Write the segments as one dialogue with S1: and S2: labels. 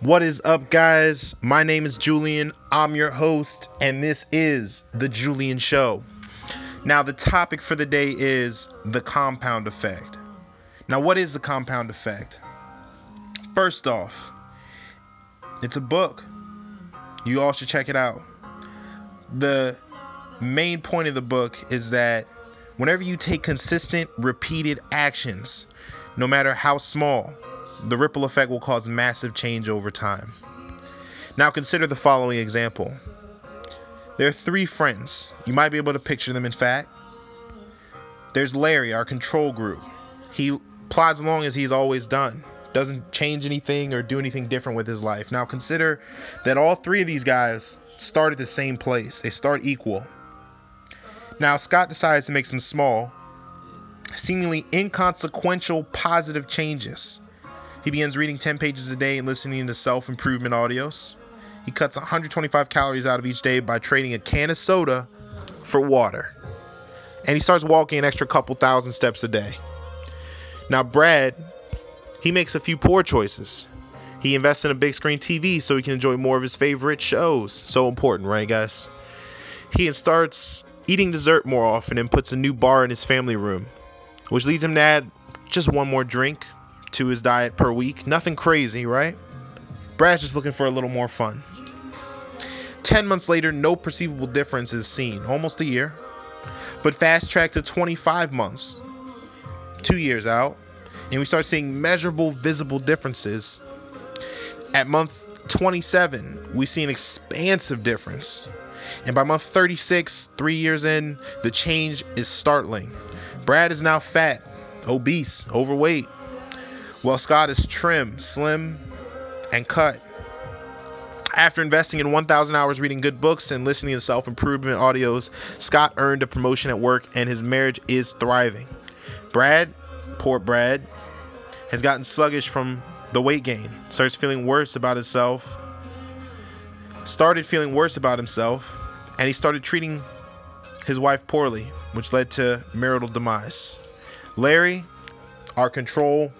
S1: What is up, guys? My name is Julian. I'm your host, and this is The Julian Show. Now, the topic for the day is the compound effect. Now, what is the compound effect? First off, it's a book. You all should check it out. The main point of the book is that whenever you take consistent, repeated actions, no matter how small, the ripple effect will cause massive change over time. Now, consider the following example. There are three friends. You might be able to picture them, in fact. There's Larry, our control group. He plods along as he's always done, doesn't change anything or do anything different with his life. Now, consider that all three of these guys start at the same place, they start equal. Now, Scott decides to make some small, seemingly inconsequential positive changes. He begins reading 10 pages a day and listening to self improvement audios. He cuts 125 calories out of each day by trading a can of soda for water. And he starts walking an extra couple thousand steps a day. Now, Brad, he makes a few poor choices. He invests in a big screen TV so he can enjoy more of his favorite shows. So important, right, guys? He starts eating dessert more often and puts a new bar in his family room, which leads him to add just one more drink to his diet per week. Nothing crazy, right? Brad's just looking for a little more fun. 10 months later, no perceivable difference is seen, almost a year. But fast track to 25 months, two years out, and we start seeing measurable, visible differences. At month 27, we see an expansive difference. And by month 36, three years in, the change is startling. Brad is now fat, obese, overweight, while Scott is trim, slim, and cut. After investing in 1,000 hours reading good books and listening to self improvement audios, Scott earned a promotion at work and his marriage is thriving. Brad, poor Brad, has gotten sluggish from the weight gain, starts feeling worse about himself, started feeling worse about himself, and he started treating his wife poorly, which led to marital demise. Larry, our control,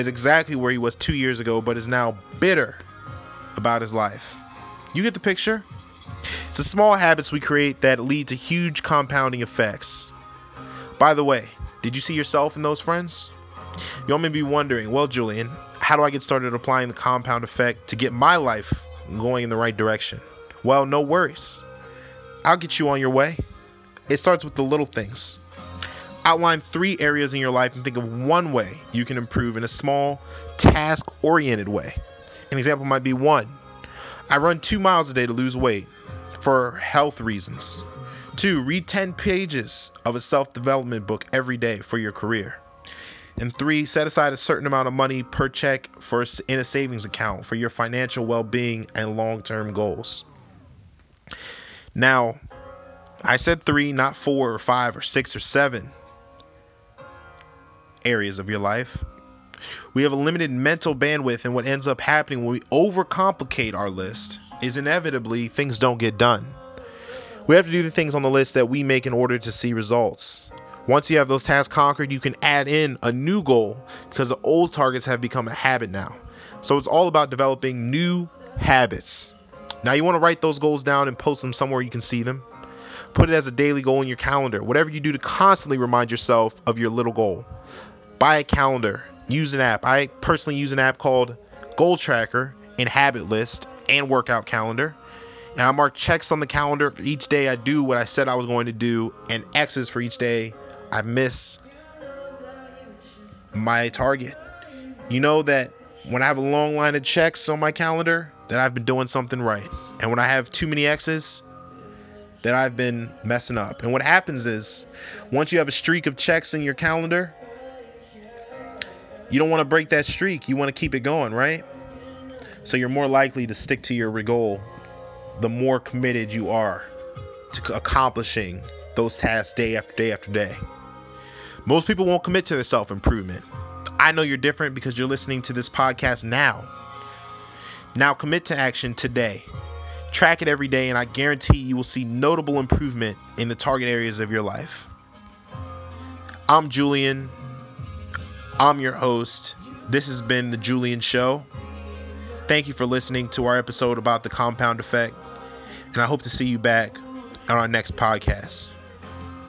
S1: is exactly where he was two years ago, but is now bitter about his life. You get the picture? It's the small habits we create that lead to huge compounding effects. By the way, did you see yourself in those friends? You all may be wondering, well, Julian, how do I get started applying the compound effect to get my life going in the right direction? Well, no worries. I'll get you on your way. It starts with the little things. Outline three areas in your life and think of one way you can improve in a small, task oriented way. An example might be one, I run two miles a day to lose weight for health reasons. Two, read 10 pages of a self development book every day for your career. And three, set aside a certain amount of money per check for in a savings account for your financial well-being and long-term goals. Now, I said three, not four or five or six or seven areas of your life. We have a limited mental bandwidth, and what ends up happening when we overcomplicate our list is inevitably things don't get done. We have to do the things on the list that we make in order to see results. Once you have those tasks conquered, you can add in a new goal because the old targets have become a habit now. So it's all about developing new habits. Now, you want to write those goals down and post them somewhere you can see them. Put it as a daily goal in your calendar, whatever you do to constantly remind yourself of your little goal. Buy a calendar, use an app. I personally use an app called Goal Tracker and Habit List and Workout Calendar. And I mark checks on the calendar each day I do what I said I was going to do, and X's for each day I miss my target. You know that when I have a long line of checks on my calendar, that I've been doing something right. And when I have too many X's, that I've been messing up. And what happens is, once you have a streak of checks in your calendar, you don't want to break that streak. You want to keep it going, right? So you're more likely to stick to your goal the more committed you are to accomplishing those tasks day after day after day. Most people won't commit to their self improvement. I know you're different because you're listening to this podcast now. Now commit to action today. Track it every day, and I guarantee you will see notable improvement in the target areas of your life. I'm Julian. I'm your host. This has been The Julian Show. Thank you for listening to our episode about the compound effect, and I hope to see you back on our next podcast.